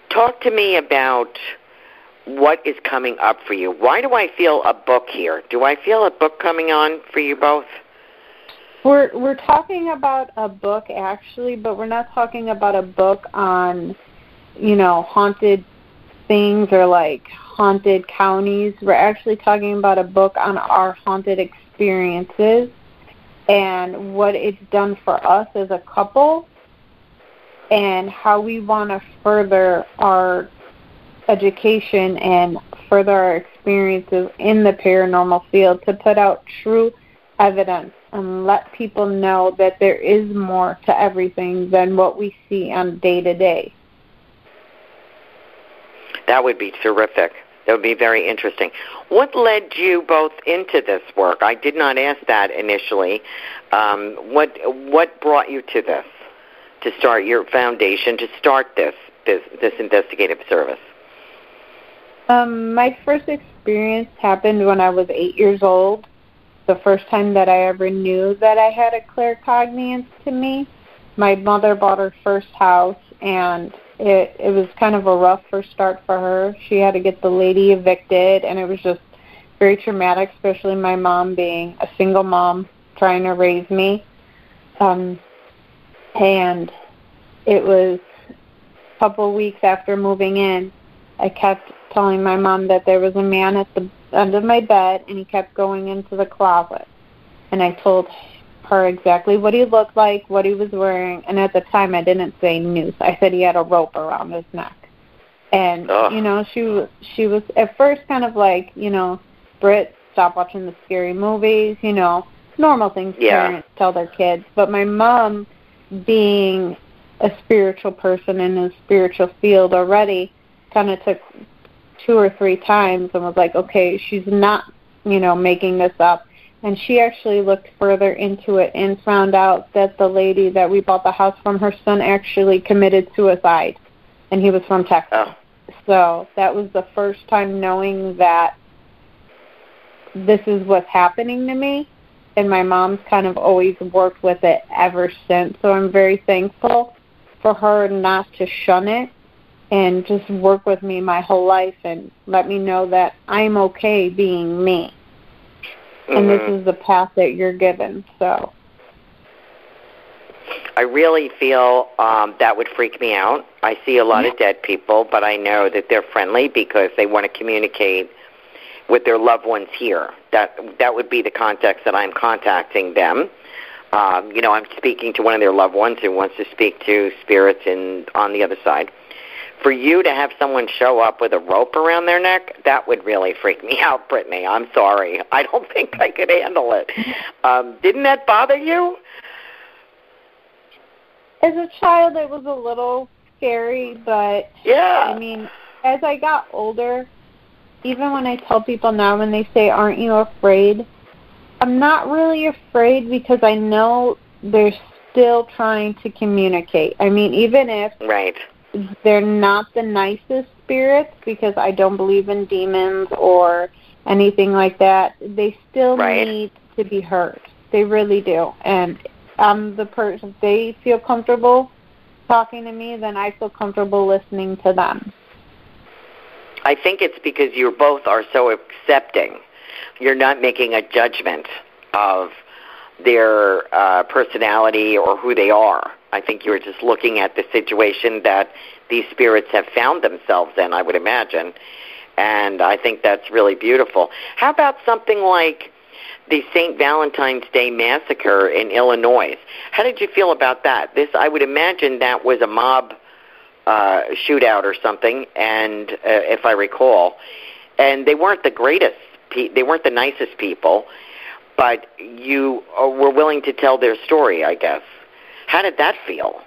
talk to me about what is coming up for you. Why do I feel a book here? Do I feel a book coming on for you both? We're we're talking about a book actually, but we're not talking about a book on, you know, haunted things or like haunted counties. We're actually talking about a book on our haunted experiences and what it's done for us as a couple and how we want to further our education and further our experiences in the paranormal field to put out true evidence and let people know that there is more to everything than what we see on day to day. That would be terrific. That would be very interesting. What led you both into this work? I did not ask that initially. Um, what what brought you to this? To start your foundation, to start this this, this investigative service. Um, my first experience happened when I was eight years old the first time that I ever knew that I had a claircognizance to me. My mother bought her first house, and it it was kind of a rough first start for her. She had to get the lady evicted, and it was just very traumatic, especially my mom being a single mom trying to raise me. Um, and it was a couple of weeks after moving in, I kept telling my mom that there was a man at the under my bed and he kept going into the closet. And I told her exactly what he looked like, what he was wearing, and at the time I didn't say noose. I said he had a rope around his neck. And Ugh. you know, she was she was at first kind of like, you know, Brit, stop watching the scary movies, you know, normal things yeah. parents tell their kids. But my mom being a spiritual person in a spiritual field already kind of took two or three times and was like, okay, she's not, you know, making this up. And she actually looked further into it and found out that the lady that we bought the house from, her son actually committed suicide, and he was from Texas. Oh. So that was the first time knowing that this is what's happening to me. And my mom's kind of always worked with it ever since. So I'm very thankful for her not to shun it and just work with me my whole life and let me know that I'm okay being me. Mm-hmm. And this mm-hmm. is the path that you're given. So I really feel um that would freak me out. I see a lot yeah. of dead people, but I know that they're friendly because they want to communicate with their loved ones here. That that would be the context that I'm contacting them. Um, you know, I'm speaking to one of their loved ones who wants to speak to spirits in on the other side for you to have someone show up with a rope around their neck, that would really freak me out, Brittany. I'm sorry. I don't think I could handle it. Um, didn't that bother you? As a child, it was a little scary, but yeah. I mean, as I got older, even when I tell people now when they say, "Aren't you afraid?" I'm not really afraid because I know they're still trying to communicate. I mean, even if right they're not the nicest spirits because I don't believe in demons or anything like that. They still right. need to be heard. They really do. And um the person they feel comfortable talking to me, then I feel comfortable listening to them. I think it's because you both are so accepting. You're not making a judgment of their uh, personality or who they are. I think you're just looking at the situation that these spirits have found themselves in, I would imagine. And I think that's really beautiful. How about something like the St. Valentine's Day massacre in Illinois? How did you feel about that? This, I would imagine, that was a mob uh, shootout or something, and uh, if I recall, and they weren't the greatest, pe- they weren't the nicest people, but you uh, were willing to tell their story, I guess. How did that feel?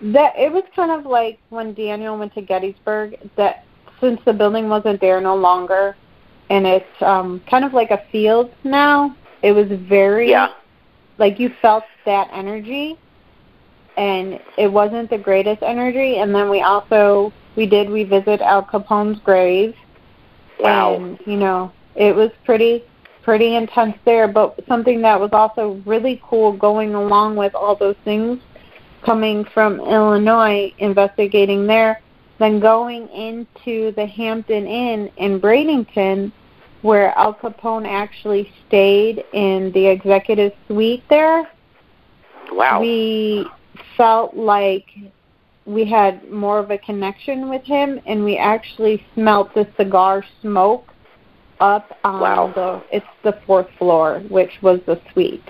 That it was kind of like when Daniel went to Gettysburg. That since the building wasn't there no longer, and it's um, kind of like a field now. It was very yeah. like you felt that energy, and it wasn't the greatest energy. And then we also we did revisit Al Capone's grave. Wow. And you know it was pretty pretty intense there. But something that was also really cool going along with all those things coming from Illinois, investigating there, then going into the Hampton Inn in Bradenton, where Al Capone actually stayed in the executive suite there. Wow. We felt like we had more of a connection with him, and we actually smelt the cigar smoke up on wow. the it's the fourth floor, which was the suite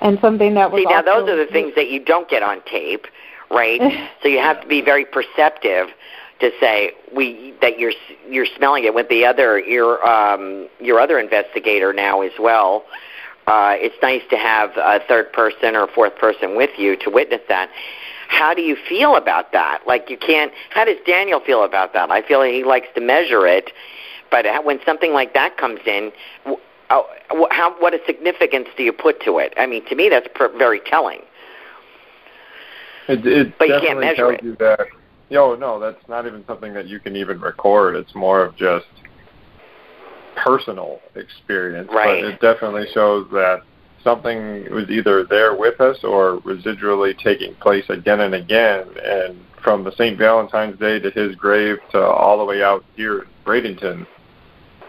and something that was See, now those are the things that you don't get on tape, right? so you have to be very perceptive to say we that you're you're smelling it with the other your um your other investigator now as well. Uh, it's nice to have a third person or fourth person with you to witness that. How do you feel about that? Like you can't. How does Daniel feel about that? I feel like he likes to measure it, but when something like that comes in, uh, how what a significance do you put to it? I mean, to me, that's per- very telling. It, it but you can't measure it. you that. Yo, no, that's not even something that you can even record. It's more of just personal experience. Right. But it definitely shows that something was either there with us or residually taking place again and again. And from the St. Valentine's Day to his grave to all the way out here in Bradenton,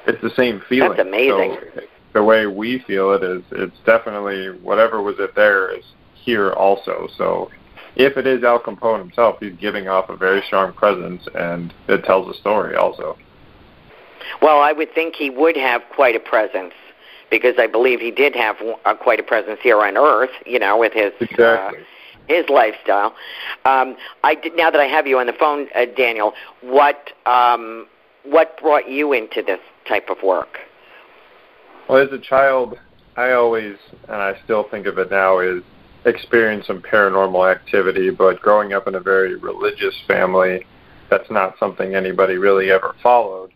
it's the same feeling. That's amazing. So the way we feel it is, it's definitely whatever was it there is here also. So if it is Al Capone himself, he's giving off a very strong presence, and it tells a story also. Well, I would think he would have quite a presence because I believe he did have uh, quite a presence here on Earth. You know, with his exactly. uh, his lifestyle. Um, I did, now that I have you on the phone, uh, Daniel, what um, what brought you into this type of work? Well, as a child, I always, and I still think of it now, is experience some paranormal activity. But growing up in a very religious family, that's not something anybody really ever followed.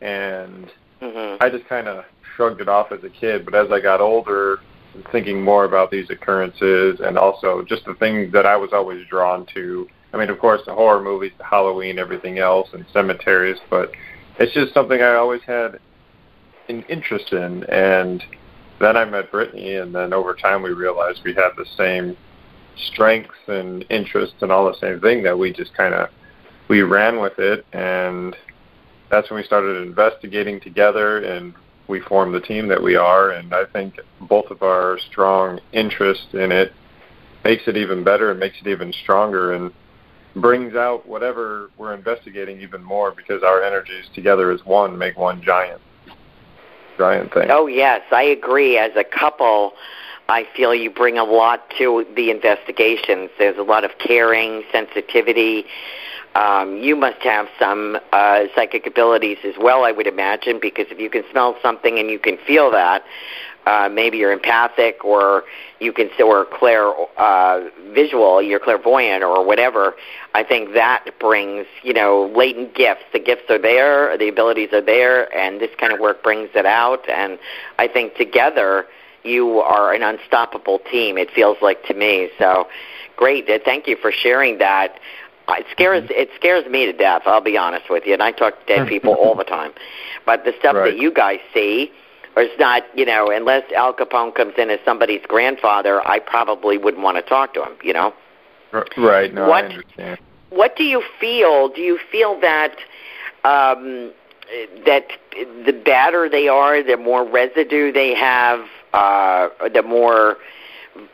And mm-hmm. I just kind of shrugged it off as a kid. But as I got older, thinking more about these occurrences and also just the things that I was always drawn to. I mean, of course, the horror movies, the Halloween, everything else, and cemeteries, but it's just something I always had an interest in. And then I met Brittany, and then over time we realized we had the same strengths and interests and all the same thing that we just kind of we ran with it, and that's when we started investigating together, and we formed the team that we are. And I think both of our strong interest in it makes it even better and makes it even stronger and brings out whatever we're investigating even more because our energies together as one make one giant giant thing. Oh yes, I agree. As a couple, I feel you bring a lot to the investigations. There's a lot of caring, sensitivity. Um, you must have some uh, psychic abilities as well, I would imagine, because if you can smell something and you can feel that, uh, maybe you're empathic or you can or clair uh, visual, you're clairvoyant or whatever. I think that brings you know latent gifts. The gifts are there, the abilities are there, and this kind of work brings it out. And I think together you are an unstoppable team. It feels like to me. So great. Thank you for sharing that. It scares it scares me to death. I'll be honest with you, and I talk to dead people all the time. But the stuff right. that you guys see, or it's not, you know, unless Al Capone comes in as somebody's grandfather, I probably wouldn't want to talk to him, you know. Right. No, what, I understand. What do you feel? Do you feel that um, that the badder they are, the more residue they have, uh, the more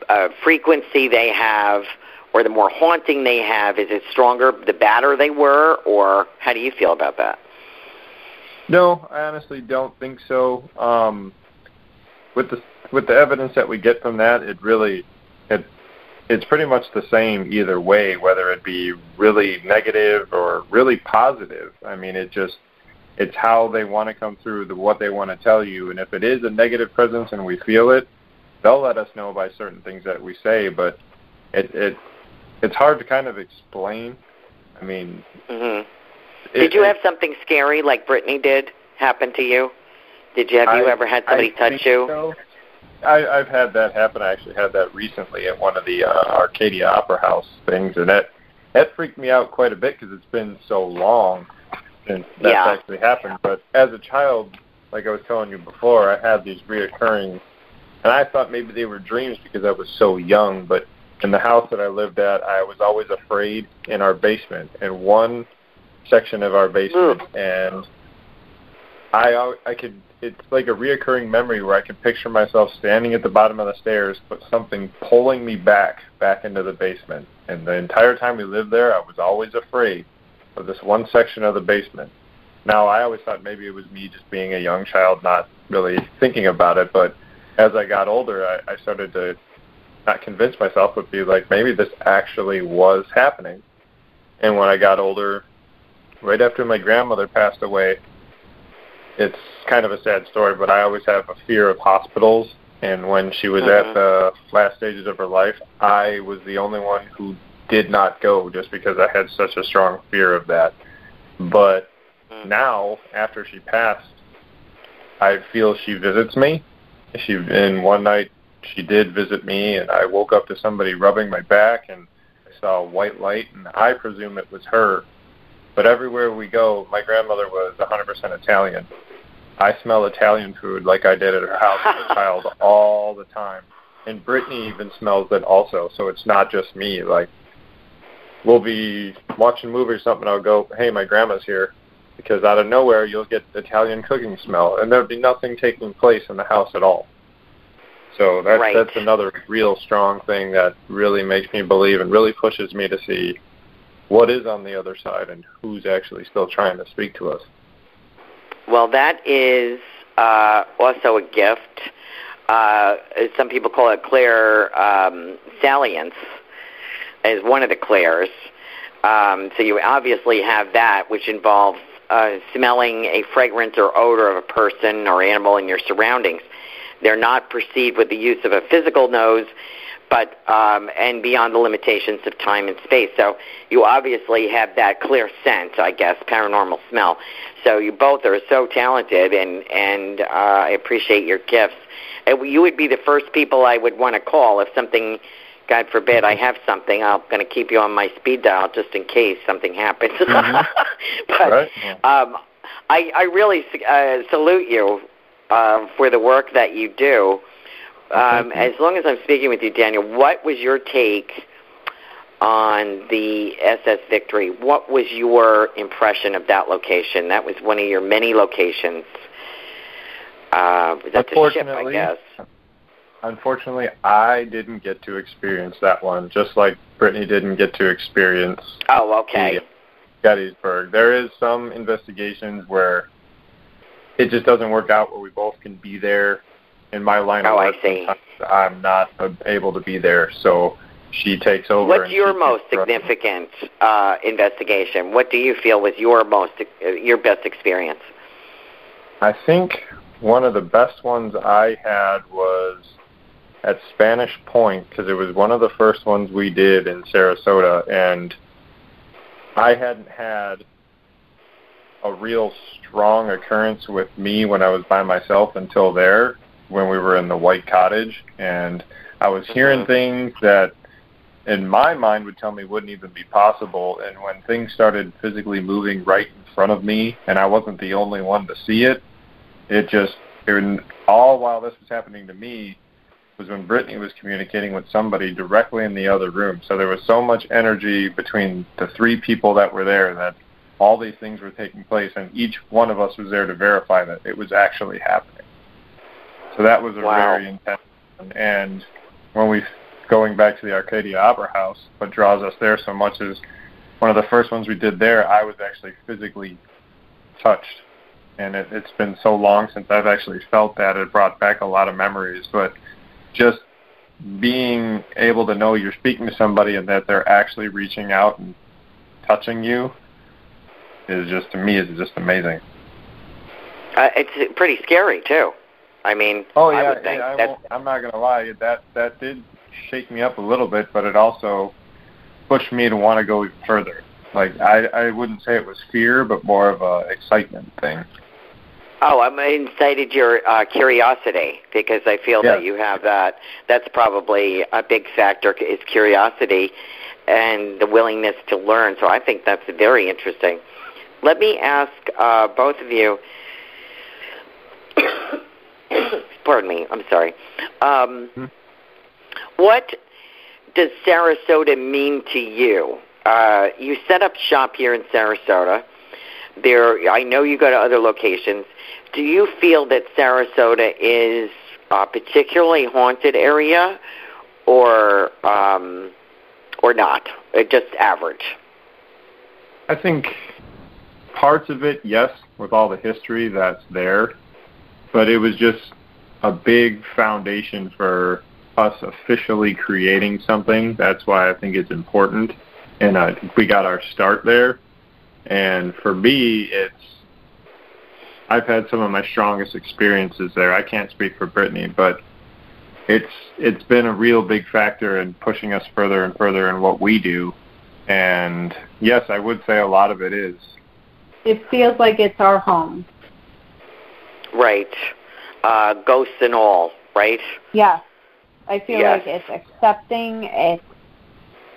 uh, frequency they have, or the more haunting they have? Is it stronger the badder they were, or how do you feel about that? No, I honestly don't think so. Um, with the with the evidence that we get from that, it really it it's pretty much the same either way, whether it be really negative or really positive. I mean, it just it's how they want to come through the what they want to tell you, and if it is a negative presence and we feel it, they'll let us know by certain things that we say. But it it it's hard to kind of explain. I mean, mm-hmm. Did you have something scary like Brittany did happen to you? Did you have I, you ever had somebody I touch you? So. I, I've had that happen. I actually had that recently at one of the uh, Arcadia Opera House things, and that that freaked me out quite a bit because it's been so long since that's yeah. actually happened. But as a child, like I was telling you before, I had these reoccurring, and I thought maybe they were dreams because I was so young. But in the house that I lived at, I was always afraid in our basement. And one section of our basement, hmm. and I I could it's like a reoccurring memory where I can picture myself standing at the bottom of the stairs, but something pulling me back back into the basement. And the entire time we lived there, I was always afraid of this one section of the basement. Now I always thought maybe it was me just being a young child, not really thinking about it. But as I got older, I, I started to not convince myself, but be like, maybe this actually was happening. And when I got older, right after my grandmother passed away, it's kind of a sad story, but I always have a fear of hospitals. And when she was mm-hmm. at the last stages of her life, I was the only one who did not go just because I had such a strong fear of that. But mm-hmm. now, after she passed, I feel she visits me. She and one night she did visit me, and I woke up to somebody rubbing my back, and I saw a white light, and I presume it was her but everywhere we go, my grandmother was 100% Italian. I smell Italian food like I did at her house as a child all the time. And Brittany even smells it also, so it's not just me. Like, we'll be watching a movie or something, I'll go, hey, my grandma's here. Because out of nowhere, you'll get Italian cooking smell, and there'll be nothing taking place in the house at all. So that's right. that's another real strong thing that really makes me believe and really pushes me to see what is on the other side and who's actually still trying to speak to us. Well, that is uh, also a gift. Uh, some people call it clear um, salience, as one of the clairs. Um, so you obviously have that, which involves uh, smelling a fragrance or odor of a person or animal in your surroundings. They're not perceived with the use of a physical nose, but um, and beyond the limitations of time and space. So you obviously have that clear scent, I guess, paranormal smell. So you both are so talented, and and uh, I appreciate your gifts. And you would be the first people I would want to call if something. God forbid I have something. I'm going to keep you on my speed dial just in case something happens. Mm-hmm. but right. um, I, I really uh, salute you uh, for the work that you do. Um, as long as I'm speaking with you, Daniel, what was your take on the SS Victory? What was your impression of that location? That was one of your many locations. Uh, that's a ship, I guess. Unfortunately, I didn't get to experience that one, just like Brittany didn't get to experience. Oh, okay. Gettysburg. There is some investigations where it just doesn't work out where we both can be there in my line oh, of work, I see. I'm not able to be there. So she takes over. What's your most significant uh, investigation? What do you feel was your most uh, your best experience? I think one of the best ones I had was at Spanish Point because it was one of the first ones we did in Sarasota, and I hadn't had a real strong occurrence with me when I was by myself until there when we were in the White Cottage, and I was hearing mm-hmm. things that in my mind would tell me wouldn't even be possible. And when things started physically moving right in front of me, and I wasn't the only one to see it, it just And all while this was happening to me was when Brittany was communicating with somebody directly in the other room. So there was so much energy between the three people that were there that all these things were taking place, and each one of us was there to verify that it was actually happening. So that was a wow. very intense. One. And when we going back to the Arcadia Opera House, what draws us there so much is one of the first ones we did there. I was actually physically touched, and it, it's been so long since I've actually felt that. It brought back a lot of memories, but just being able to know you're speaking to somebody and that they're actually reaching out and touching you is just to me is just amazing. Uh, it's pretty scary too. I mean, oh yeah, I would think yeah I that's, I'm not gonna lie, that that did shake me up a little bit, but it also pushed me to want to go even further. Like I I wouldn't say it was fear, but more of a excitement thing. Oh, I'm incited your uh, curiosity because I feel Yeah. that you have that. That's probably a big factor is curiosity and the willingness to learn. So I think that's very interesting. Let me ask uh, both of you. pardon me. I'm sorry. Um, Hmm. What does Sarasota mean to you? Uh, you set up shop here in Sarasota. There, I know you go to other locations. Do you feel that Sarasota is a particularly haunted area, or um, or not? Uh, Just average. I think parts of it, yes, with all the history that's there, but it was just a big foundation for us officially creating something. That's why I think it's important, and I think we got our start there. And for me, it's I've had some of my strongest experiences there. I can't speak for Brittany, but it's it's been a real big factor in pushing us further and further in what we do. And yes, I would say a lot of it is. It feels like it's our home. Right. Uh, ghosts and all. Right. Yes. I feel Yes. like it's accepting, it's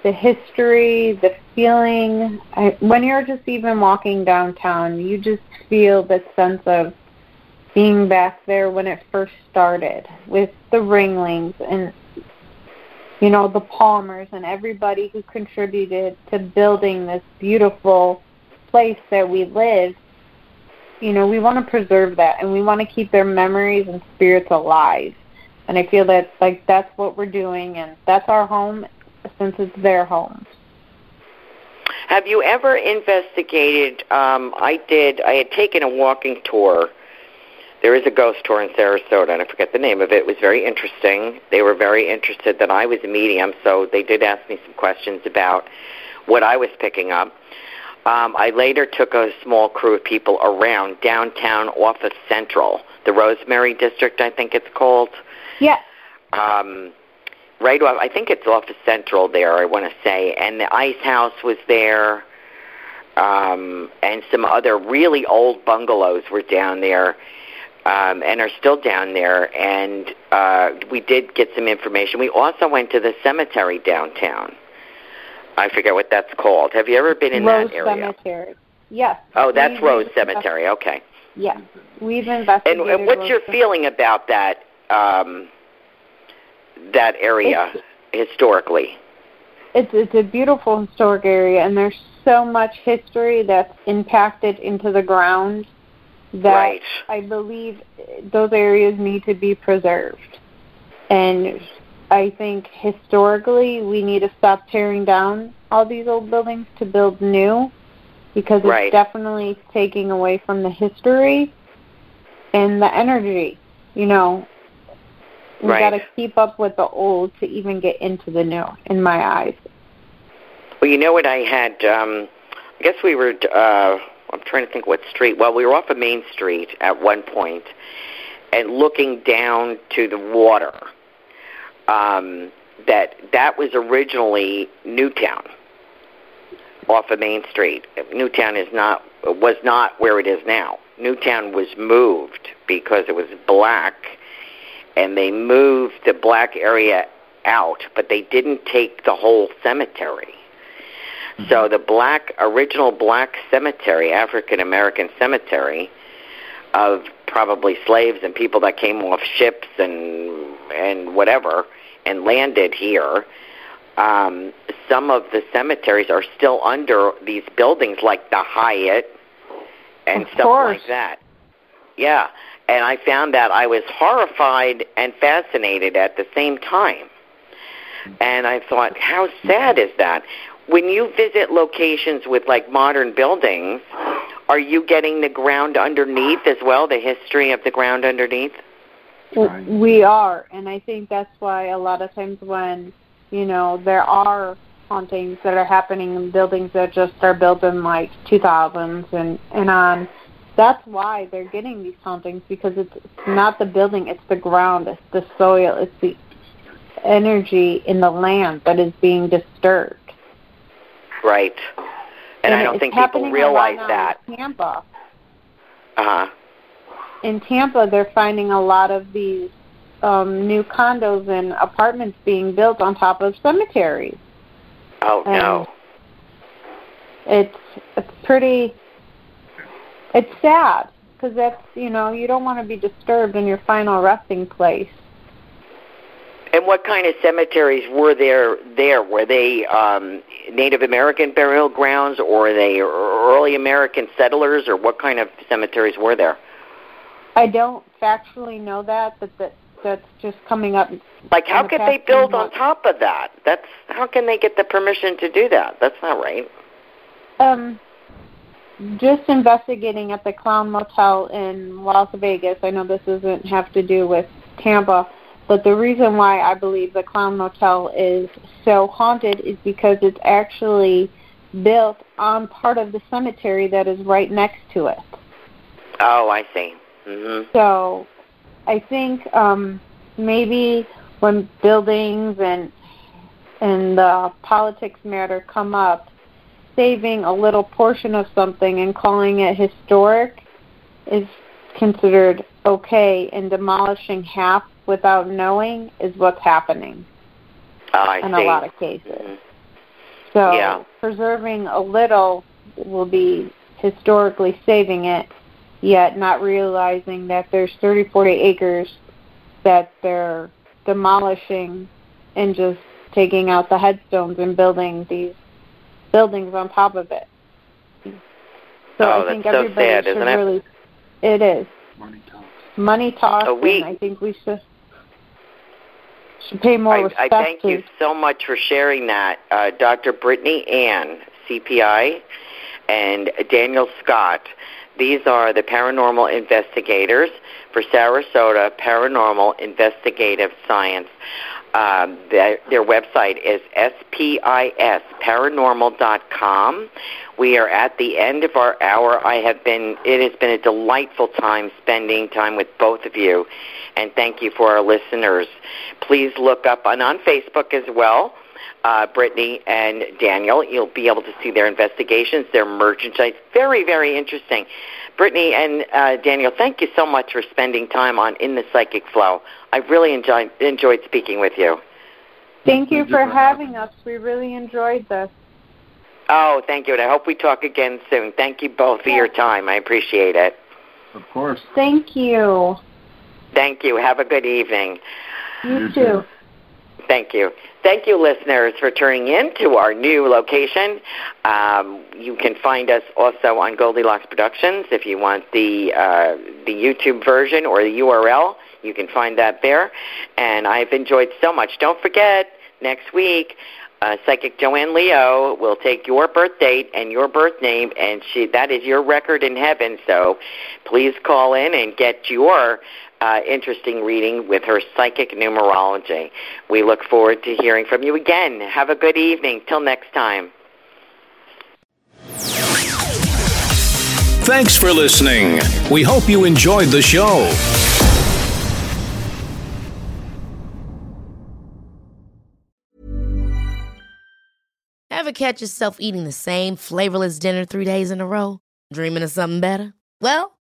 the history, the feeling. I, when you're just even walking downtown, you just feel this sense of being back there when it first started with the Ringlings and you know the Palmers and everybody who contributed to building this beautiful place that we live. You know, we want to preserve that and we want to keep their memories and spirits alive. And I feel that like that's what we're doing and that's our home since it's their home. Have you ever investigated? Um, I did. I had taken a walking tour. There is a ghost tour in Sarasota, and I forget the name of it. It was very interesting. They were very interested that I was a medium, so they did ask me some questions about what I was picking up. Um, I later took a small crew of people around downtown off of Central, the Rosemary District, I think it's called Yeah. um, right off. I think it's off of Central there. I want to say, and the Ice House was there, um, and some other really old bungalows were down there, um, and are still down there. And uh, we did get some information. We also went to the cemetery downtown. I forget what that's called. Have you ever been in Rose that area? Rose Cemetery. Yes. Oh, that's We've Rose Cemetery. Okay. Yeah. We've And, investigated and what's Rose your Cemetery. feeling about that um, that area historically? it's it's a beautiful historic area and there's so much history that's impacted into the ground that Right. I believe those areas need to be preserved. And I think historically we need to stop tearing down all these old buildings to build new because it's Right. definitely taking away from the history and the energy. You know, we Right. got to keep up with the old to even get into the new in my eyes. Well, you know what I had. Um, I guess we were. Uh, I'm trying to think what street. Well, we were off of Main Street at one point, and looking down to the water. Um, that that was originally Newtown, off of Main Street. Newtown is not was not where it is now. Newtown was moved because it was black, and they moved the black area out, but they didn't take the whole cemetery. So the black original black cemetery, African American cemetery of probably slaves and people that came off ships and and whatever and landed here. Um, some of the cemeteries are still under these buildings, like the Hyatt and of stuff course. like that. Yeah, and I found that I was horrified and fascinated at the same time. And I thought, how sad is that? When you visit locations with like modern buildings, are you getting the ground underneath as well, the history of the ground underneath? W- We are, and I think that's why a lot of times when you know there are hauntings that are happening in buildings that just are built in like 2000s and and on, that's why they're getting these hauntings because it's, it's not the building, it's the ground, it's the soil, it's the energy in the land that is being disturbed. Right. And, I don't think people happening a lot realize that. Tampa, Uh-huh. In Tampa, they're finding a lot of these um, new condos and apartments being built on top of cemeteries. Oh no. It's it's pretty. It's sad because that's you know you don't want to be disturbed in your final resting place. And what kind of cemeteries were there? There were they um, Native American burial grounds, or were they early American settlers, or what kind of cemeteries were there? I don't factually know that, but that that's just coming up. Like, how the could they build on top of that? That's how can they get the permission to do that? That's not right. Um, just investigating at the Clown Motel in Las Vegas. I know this doesn't have to do with Tampa, but the reason why I believe the Clown Motel is so haunted is because it's actually built on part of the cemetery that is right next to it. Oh, I see. Hmm So I think um, maybe when buildings and and the politics matter come up, saving a little portion of something and calling it historic is considered okay, and demolishing half without knowing is what's happening Oh, in see. a lot of cases. Mhm. So Yeah. preserving a little will be historically saving it, yet not realizing that there's 30, 40 acres that they're demolishing and just taking out the headstones and building these buildings on top of it. So Oh, I think that's so sad, should isn't it? really. It is money talks, Oh, we- and I think we should should pay more I, respect I thank to you so much for sharing that, uh, Dr. Brittany Ann, CPI, and Daniel Scott. These are the paranormal investigators for Sarasota Paranormal Investigative Science. Um, their, their website is spisparanormal.com. We are at the end of our hour. I have been. It has been a delightful time spending time with both of you, and thank you for our listeners. Please look up and on Facebook as well. Uh, Brittany and Daniel, you'll be able to see their investigations, their merchandise. Very, very interesting. Brittany and uh, Daniel, thank you so much for spending time on In the Psychic Flow. I really enjoyed enjoyed speaking with you. Thank you for having us. We really enjoyed this. Oh, thank you, and I hope we talk again soon. Thank you both for your time. I appreciate it. Of course. Thank you. Thank you. Have a good evening. You, You too. too. Thank you. Thank you, listeners, for tuning in to our new location. Um, you can find us also on Goldilocks Productions if you want the uh, the YouTube version or the URL. You can find that there. And I've enjoyed so much. Don't forget next week. Uh, Psychic Joanne Leo will take your birth date and your birth name, and she that is your record in heaven. So, please call in and get your uh, interesting reading with her psychic numerology. We look forward to hearing from you again. Have a good evening. Till next time. Thanks for listening. We hope you enjoyed the show. Ever catch yourself eating the same flavorless dinner three days in a row? Dreaming of something better? Well,